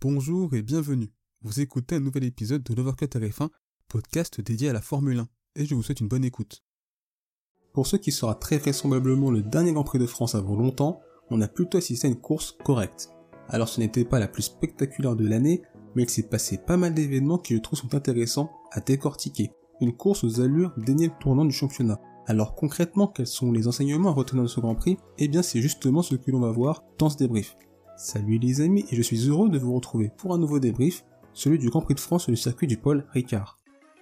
Bonjour et bienvenue. Vous écoutez un nouvel épisode de l'Overcut RF1, podcast dédié à la Formule 1, et je vous souhaite une bonne écoute. Pour ce qui sera très vraisemblablement le dernier Grand Prix de France avant longtemps, on a plutôt assisté à une course correcte. Alors ce n'était pas la plus spectaculaire de l'année, mais il s'est passé pas mal d'événements qui je trouve sont intéressants à décortiquer. Une course aux allures d'énième tournant du championnat. Alors concrètement, quels sont les enseignements à retenir de ce Grand Prix? Eh bien c'est justement ce que l'on va voir dans ce débrief. Salut les amis et je suis heureux de vous retrouver pour un nouveau débrief, celui du Grand Prix de France sur le circuit du Paul Ricard.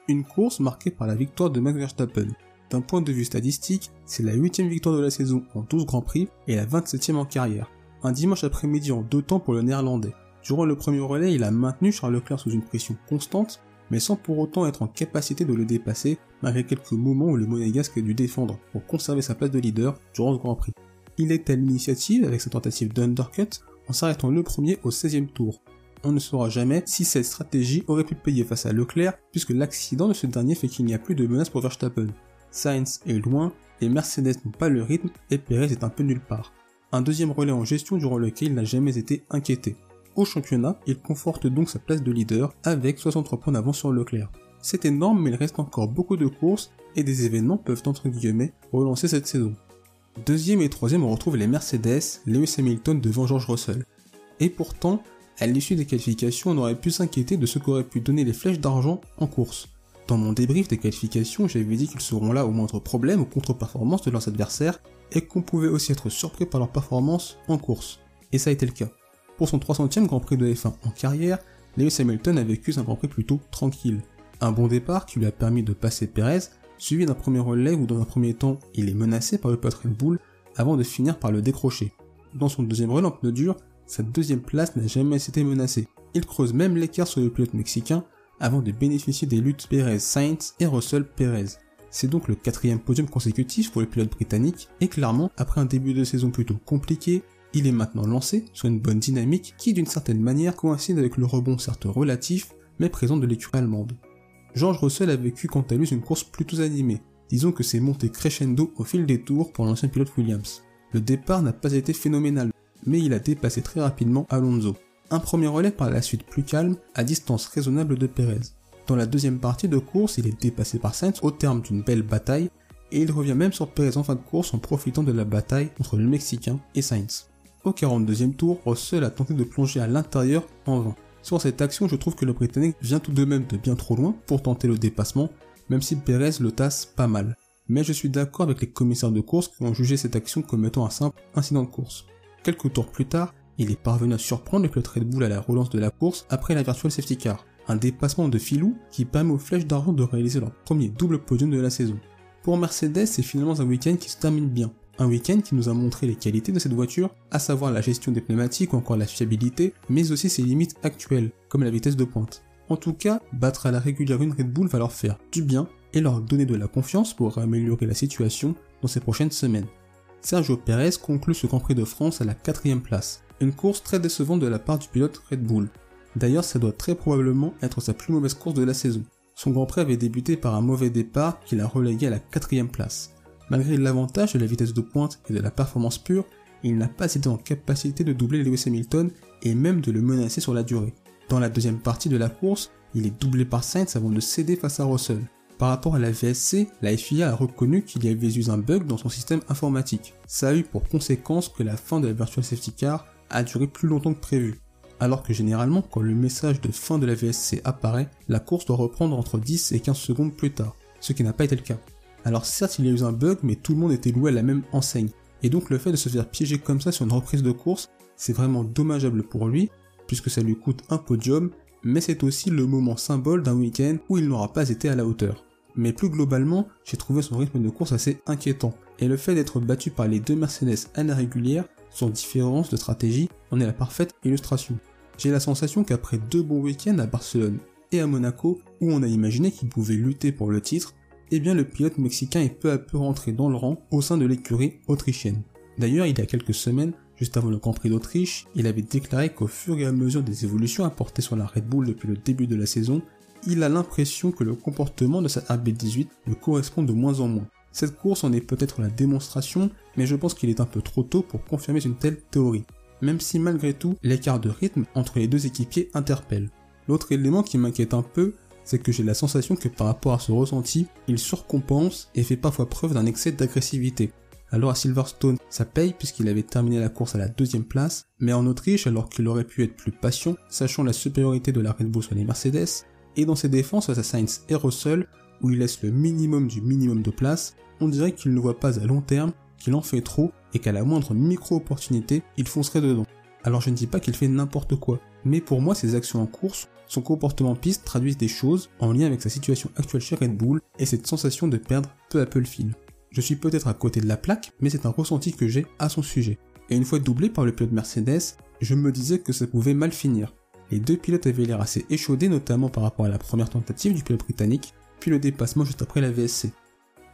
Une course marquée par la victoire de Max Verstappen. D'un point de vue statistique, c'est la 8 victoire de la saison en 12 Grands Prix et la 27 e en carrière. Un dimanche après-midi en deux temps pour le néerlandais. Durant le premier relais, il a maintenu Charles Leclerc sous une pression constante, mais sans pour autant être en capacité de le dépasser, malgré quelques moments où le monégasque a dû défendre pour conserver sa place de leader durant ce Grand Prix. Il est à l'initiative avec sa tentative d'undercut en s'arrêtant le premier au 16e tour. On ne saura jamais si cette stratégie aurait pu payer face à Leclerc, puisque l'accident de ce dernier fait qu'il n'y a plus de menace pour Verstappen. Sainz est loin, les Mercedes n'ont pas le rythme et Perez est un peu nulle part. Un deuxième relais en gestion durant lequel il n'a jamais été inquiété. Au championnat, il conforte donc sa place de leader avec 63 points d'avance sur Leclerc. C'est énorme mais il reste encore beaucoup de courses et des événements peuvent entre guillemets relancer cette saison. Deuxième et troisième, on retrouve les Mercedes, Lewis Hamilton devant George Russell. Et pourtant, à l'issue des qualifications, on aurait pu s'inquiéter de ce qu'auraient pu donner les flèches d'argent en course. Dans mon débrief des qualifications, j'avais dit qu'ils seront là au moindre problème ou contre-performance de leurs adversaires et qu'on pouvait aussi être surpris par leur performance en course. Et ça a été le cas. Pour son 300e Grand Prix de F1 en carrière, Lewis Hamilton a vécu un Grand Prix plutôt tranquille. Un bon départ qui lui a permis de passer Perez, suivi d'un premier relais où dans un premier temps il est menacé par le pilote Red Bull avant de finir par le décrocher. Dans son deuxième relais en dur, sa deuxième place n'a jamais été menacée. Il creuse même l'écart sur le pilote mexicain avant de bénéficier des luttes Perez-Sainz et Russell-Perez. C'est donc le quatrième podium consécutif pour le pilote britannique et clairement, après un début de saison plutôt compliqué, il est maintenant lancé sur une bonne dynamique qui d'une certaine manière coïncide avec le rebond certes relatif mais présent de l'écurie allemande. George Russell a vécu quant à lui une course plutôt animée. Disons que c'est monté crescendo au fil des tours pour l'ancien pilote Williams. Le départ n'a pas été phénoménal, mais il a dépassé très rapidement Alonso. Un premier relais par la suite plus calme, à distance raisonnable de Perez. Dans la deuxième partie de course, il est dépassé par Sainz au terme d'une belle bataille, et il revient même sur Perez en fin de course en profitant de la bataille entre le Mexicain et Sainz. Au 42e tour, Russell a tenté de plonger à l'intérieur en vain. Sur cette action, je trouve que le Britannique vient tout de même de bien trop loin pour tenter le dépassement, même si Perez le tasse pas mal. Mais je suis d'accord avec les commissaires de course qui ont jugé cette action comme étant un simple incident de course. Quelques tours plus tard, il est parvenu à surprendre le pilote Red Bull à la relance de la course après la virtual safety car, un dépassement de filou qui permet aux flèches d'argent de réaliser leur premier double podium de la saison. Pour Mercedes, c'est finalement un week-end qui se termine bien, un week-end qui nous a montré les qualités de cette voiture, à savoir la gestion des pneumatiques ou encore la fiabilité, mais aussi ses limites actuelles, comme la vitesse de pointe. En tout cas, battre à la régulière Red Bull va leur faire du bien et leur donner de la confiance pour améliorer la situation dans ces prochaines semaines. Sergio Perez conclut ce Grand Prix de France à la quatrième place, une course très décevante de la part du pilote Red Bull. D'ailleurs, ça doit très probablement être sa plus mauvaise course de la saison. Son Grand Prix avait débuté par un mauvais départ qui l'a relégué à la quatrième place. Malgré l'avantage de la vitesse de pointe et de la performance pure, il n'a pas été en capacité de doubler Lewis Hamilton et même de le menacer sur la durée. Dans la deuxième partie de la course, il est doublé par Sainz avant de céder face à Russell. Par rapport à la VSC, la FIA a reconnu qu'il y avait eu un bug dans son système informatique. Ça a eu pour conséquence que la fin de la Virtual Safety Car a duré plus longtemps que prévu. Alors que généralement, quand le message de fin de la VSC apparaît, la course doit reprendre entre 10 et 15 secondes plus tard, ce qui n'a pas été le cas. Alors certes, il y a eu un bug, mais tout le monde était loué à la même enseigne. Et donc le fait de se faire piéger comme ça sur une reprise de course, c'est vraiment dommageable pour lui, puisque ça lui coûte un podium, mais c'est aussi le moment symbole d'un week-end où il n'aura pas été à la hauteur. Mais plus globalement, j'ai trouvé son rythme de course assez inquiétant, et le fait d'être battu par les deux Mercedes à la régulière, sans différence de stratégie, en est la parfaite illustration. J'ai la sensation qu'après deux bons week-ends à Barcelone et à Monaco, où on a imaginé qu'il pouvait lutter pour le titre, eh bien le pilote mexicain est peu à peu rentré dans le rang au sein de l'écurie autrichienne. D'ailleurs, il y a quelques semaines, juste avant le Grand Prix d'Autriche, il avait déclaré qu'au fur et à mesure des évolutions apportées sur la Red Bull depuis le début de la saison, il a l'impression que le comportement de sa RB18 lui correspond de moins en moins. Cette course en est peut-être la démonstration, mais je pense qu'il est un peu trop tôt pour confirmer une telle théorie. même si malgré tout, l'écart de rythme entre les deux équipiers interpelle. L'autre élément qui m'inquiète un peu, c'est que j'ai la sensation que par rapport à ce ressenti, il surcompense et fait parfois preuve d'un excès d'agressivité. Alors à Silverstone, ça paye puisqu'il avait terminé la course à la deuxième place, mais en Autriche, alors qu'il aurait pu être plus patient, sachant la supériorité de la Red Bull sur les Mercedes, et dans ses défenses face à Sainz et Russell, où il laisse le minimum du minimum de place, on dirait qu'il ne voit pas à long terme, qu'il en fait trop, et qu'à la moindre micro-opportunité, il foncerait dedans. Alors je ne dis pas qu'il fait n'importe quoi, mais pour moi ses actions en course, son comportement piste traduisent des choses en lien avec sa situation actuelle chez Red Bull et cette sensation de perdre peu à peu le fil. Je suis peut-être à côté de la plaque, mais c'est un ressenti que j'ai à son sujet. Et une fois doublé par le pilote Mercedes, je me disais que ça pouvait mal finir. Les deux pilotes avaient l'air assez échaudés, notamment par rapport à la première tentative du pilote britannique, puis le dépassement juste après la VSC.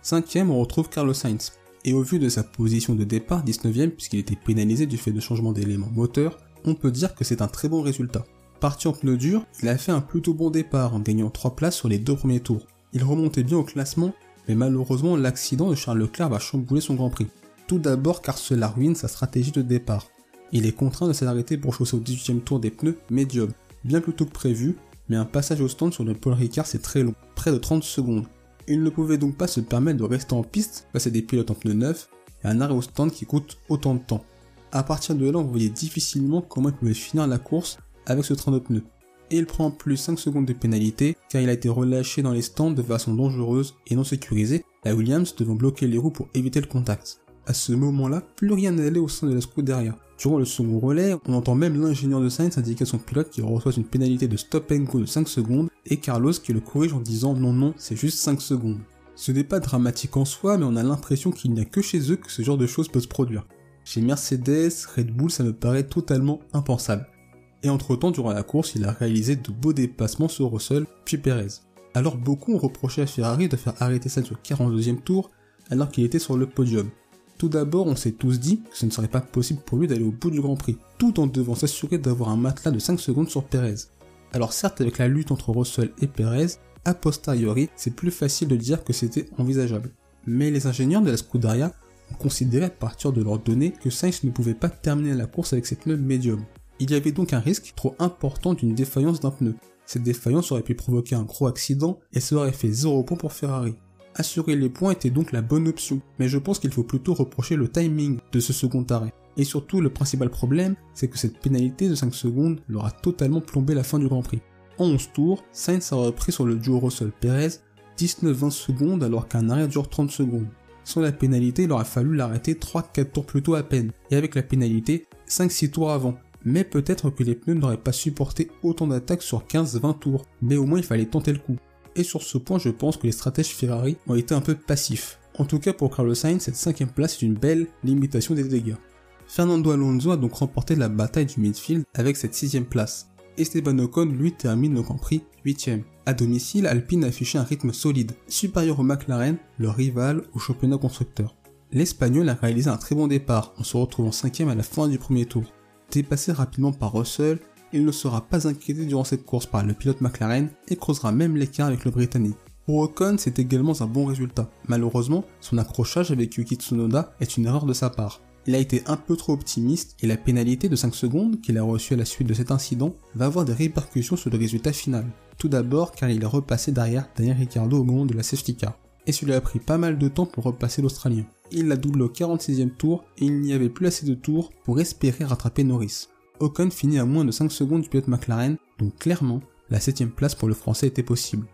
Cinquième, on retrouve Carlos Sainz. Et au vu de sa position de départ, 19ème, puisqu'il était pénalisé du fait de changement d'éléments moteurs, on peut dire que c'est un très bon résultat. Parti en pneu dur, il a fait un plutôt bon départ en gagnant 3 places sur les deux premiers tours. Il remontait bien au classement, mais malheureusement l'accident de Charles Leclerc va chambouler son Grand Prix. Tout d'abord car cela ruine sa stratégie de départ. Il est contraint de s'arrêter pour chausser au 18ème tour des pneus médium, bien plus tôt que prévu, mais un passage au stand sur le Paul Ricard c'est très long, près de 30 secondes. Il ne pouvait donc pas se permettre de rester en piste face à des pilotes en pneus neufs et un arrêt au stand qui coûte autant de temps. À partir de là, on voyait difficilement comment il pouvait finir la course avec ce train de pneus. Et il prend en plus 5 secondes de pénalité car il a été relâché dans les stands de façon dangereuse et non sécurisée, la Williams devant bloquer les roues pour éviter le contact. À ce moment-là, plus rien n'allait au sein de la Scuderia. Durant le second relais, on entend même l'ingénieur de Sainz indiquer à son pilote qu'il reçoit une pénalité de stop and go de 5 secondes et Carlos qui le corrige en disant non non, c'est juste 5 secondes. Ce n'est pas dramatique en soi, mais on a l'impression qu'il n'y a que chez eux que ce genre de choses peut se produire. Chez Mercedes, Red Bull, ça me paraît totalement impensable. Et entre temps, durant la course, il a réalisé de beaux dépassements sur Russell, puis Perez. Alors beaucoup ont reproché à Ferrari de faire arrêter Sainz au 42e tour, alors qu'il était sur le podium. Tout d'abord, on s'est tous dit que ce ne serait pas possible pour lui d'aller au bout du Grand Prix, tout en devant s'assurer d'avoir un matelas de 5 secondes sur Perez. Alors certes, avec la lutte entre Russell et Perez, a posteriori, c'est plus facile de dire que c'était envisageable. Mais les ingénieurs de la Scuderia ont considéré à partir de leurs données que Sainz ne pouvait pas terminer la course avec ses pneus médiums. Il y avait donc un risque trop important d'une défaillance d'un pneu. Cette défaillance aurait pu provoquer un gros accident et ça aurait fait 0 points pour Ferrari. Assurer les points était donc la bonne option, mais je pense qu'il faut plutôt reprocher le timing de ce second arrêt. Et surtout, le principal problème, c'est que cette pénalité de 5 secondes leur a totalement plombé la fin du Grand Prix. En 11 tours, Sainz a repris sur le duo Russell-Perez 19-20 secondes alors qu'un arrêt dure 30 secondes. Sans la pénalité, il aura fallu l'arrêter 3-4 tours plus tôt à peine, et avec la pénalité, 5-6 tours avant. Mais peut-être que les pneus n'auraient pas supporté autant d'attaques sur 15-20 tours, mais au moins il fallait tenter le coup. Et sur ce point, je pense que les stratèges Ferrari ont été un peu passifs. En tout cas pour Carlos Sainz, cette cinquième place est une belle limitation des dégâts. Fernando Alonso a donc remporté la bataille du midfield avec cette sixième place. Esteban Ocon lui termine le Grand Prix 8ème. À domicile, Alpine affichait un rythme solide, supérieur au McLaren, leur rival au championnat constructeur. L'Espagnol a réalisé un très bon départ en se retrouvant cinquième à la fin du premier tour. Dépassé rapidement par Russell, il ne sera pas inquiété durant cette course par le pilote McLaren et creusera même l'écart avec le Britannique. Pour Ocon, c'est également un bon résultat. Malheureusement, son accrochage avec Yuki Tsunoda est une erreur de sa part. Il a été un peu trop optimiste et la pénalité de 5 secondes qu'il a reçue à la suite de cet incident va avoir des répercussions sur le résultat final. Tout d'abord car il est repassé derrière Daniel Ricciardo au moment de la safety car. Et cela a pris pas mal de temps pour repasser l'Australien. Il l'a doublé au 46e tour et il n'y avait plus assez de tours pour espérer rattraper Norris. Ocon finit à moins de 5 secondes du pilote McLaren, donc clairement, la 7ème place pour le français était possible.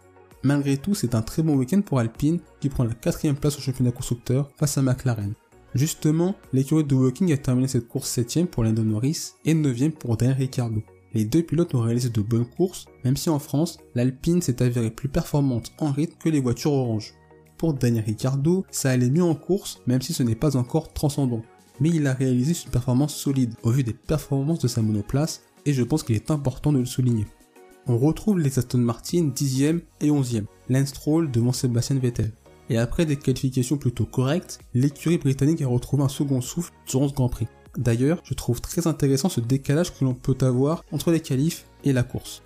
Malgré tout, c'est un très bon week-end pour Alpine qui prend la 4ème place au championnat constructeur face à McLaren. Justement, l'écurie de Woking a terminé cette course 7ème pour Lando Norris et 9ème pour Daniel Ricciardo. Les deux pilotes ont réalisé de bonnes courses, même si en France, l'Alpine s'est avérée plus performante en rythme que les voitures orange. Pour Daniel Ricciardo, ça allait mieux en course, même si ce n'est pas encore transcendant. Mais il a réalisé une performance solide au vu des performances de sa monoplace, et je pense qu'il est important de le souligner. On retrouve les Aston Martin 10e et 11e, Lance Stroll devant Sébastien Vettel et après des qualifications plutôt correctes, l'écurie britannique a retrouvé un second souffle durant ce Grand Prix. D'ailleurs, je trouve très intéressant ce décalage que l'on peut avoir entre les qualifs et la course.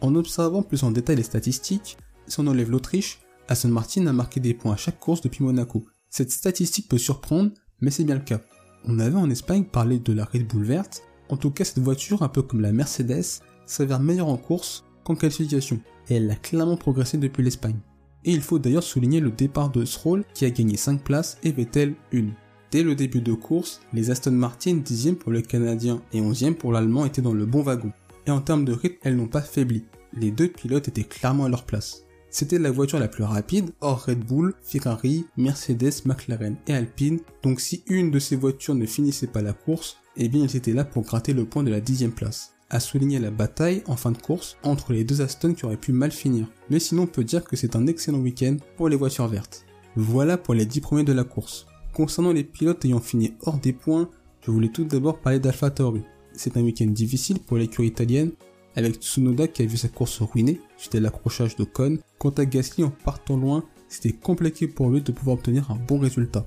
En observant plus en détail les statistiques, si on enlève l'Autriche, Aston Martin a marqué des points à chaque course depuis Monaco. Cette statistique peut surprendre, mais c'est bien le cas. On avait en Espagne parlé de la Red Bull verte, En tout cas, cette voiture, un peu comme la Mercedes, s'avère meilleure en course qu'en qualification, et elle a clairement progressé depuis l'Espagne. Et il faut d'ailleurs souligner le départ de Stroll qui a gagné 5 places et Vettel 1. Dès le début de course, les Aston Martin 10e pour le Canadien et 11e pour l'Allemand étaient dans le bon wagon. Et en termes de rythme, elles n'ont pas faibli. Les deux pilotes étaient clairement à leur place. C'était la voiture la plus rapide, hors Red Bull, Ferrari, Mercedes, McLaren et Alpine, donc si une de ces voitures ne finissait pas la course, eh bien ils étaient là pour gratter le point de la dixième place. À souligner la bataille en fin de course entre les deux Aston qui auraient pu mal finir. Mais sinon on peut dire que c'est un excellent week-end pour les voitures vertes. Voilà pour les 10 premiers de la course. Concernant les pilotes ayant fini hors des points, je voulais tout d'abord parler d'Alpha Tauri. C'est un week-end difficile pour l'écurie italienne, avec Tsunoda qui a vu sa course ruinée suite à l'accrochage d'Ocon. Quant à Gasly en partant loin, c'était compliqué pour lui de pouvoir obtenir un bon résultat.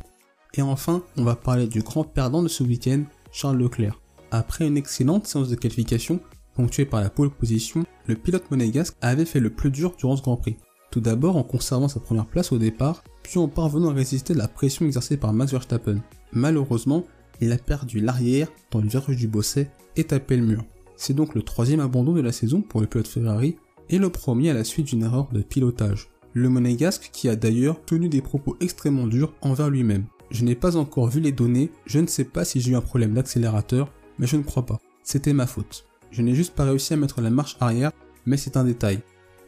Et enfin, on va parler du grand perdant de ce week-end, Charles Leclerc. Après une excellente séance de qualification, ponctuée par la pole position, le pilote monégasque avait fait le plus dur durant ce Grand Prix. Tout d'abord en conservant sa première place au départ, puis en parvenant à résister à la pression exercée par Max Verstappen. Malheureusement, il a perdu l'arrière dans le virage du bosset et tapé le mur. C'est donc le troisième abandon de la saison pour le pilote Ferrari et le premier à la suite d'une erreur de pilotage. Le monégasque qui a d'ailleurs tenu des propos extrêmement durs envers lui-même. Je n'ai pas encore vu les données, je ne sais pas si j'ai eu un problème d'accélérateur, mais je ne crois pas. C'était ma faute. Je n'ai juste pas réussi à mettre la marche arrière, mais c'est un détail.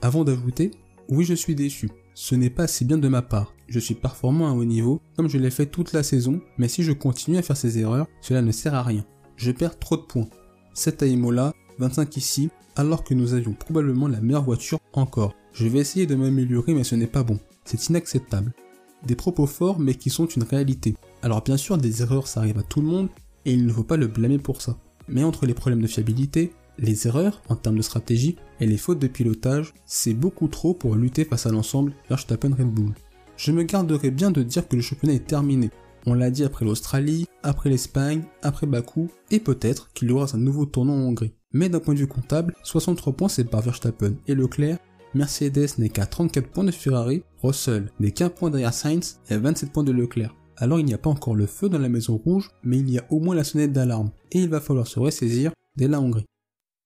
Avant d'ajouter, oui je suis déçu. Ce n'est pas assez bien de ma part. Je suis performant à haut niveau, comme je l'ai fait toute la saison, mais si je continue à faire ces erreurs, cela ne sert à rien. Je perds trop de points. 7 à Imola, 25 ici, alors que nous avions probablement la meilleure voiture encore. Je vais essayer de m'améliorer mais ce n'est pas bon. C'est inacceptable. Des propos forts mais qui sont une réalité. Alors bien sûr des erreurs ça arrive à tout le monde et il ne faut pas le blâmer pour ça. Mais entre les problèmes de fiabilité, les erreurs en termes de stratégie et les fautes de pilotage, c'est beaucoup trop pour lutter face à l'ensemble Verstappen Red Bull. Je me garderai bien de dire que le championnat est terminé, on l'a dit après l'Australie, après l'Espagne, après Bakou, et peut-être qu'il y aura un nouveau tournant en Hongrie. Mais d'un point de vue comptable, 63 points par Verstappen et Leclerc, Mercedes n'est qu'à 34 points de Ferrari, Russell n'est qu'un point derrière Sainz et 27 points de Leclerc. Alors il n'y a pas encore le feu dans la maison rouge, mais il y a au moins la sonnette d'alarme, et il va falloir se ressaisir dès la Hongrie.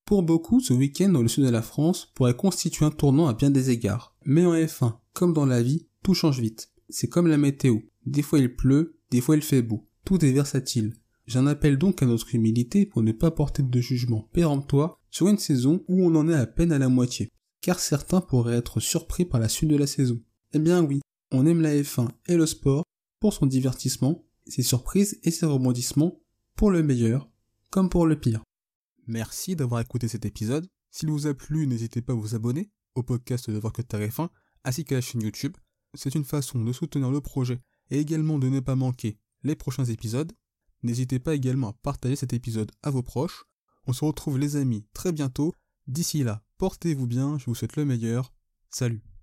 Pour beaucoup, ce week-end dans le sud de la France pourrait constituer un tournant à bien des égards. Mais en F1, comme dans la vie, tout change vite. C'est comme la météo. Des fois il pleut, des fois il fait beau. Tout est versatile. J'en appelle donc à notre humilité pour ne pas porter de jugement péremptoire sur une saison où on en est à peine à la moitié. Car certains pourraient être surpris par la suite de la saison. Eh bien oui, on aime la F1 et le sport pour son divertissement, ses surprises et ses rebondissements, pour le meilleur comme pour le pire. Merci d'avoir écouté cet épisode. S'il vous a plu, n'hésitez pas à vous abonner au podcast de Voir que F1 ainsi qu'à la chaîne YouTube. C'est une façon de soutenir le projet et également de ne pas manquer les prochains épisodes. N'hésitez pas également à partager cet épisode à vos proches. On se retrouve les amis très bientôt. D'ici là, portez-vous bien, je vous souhaite le meilleur. Salut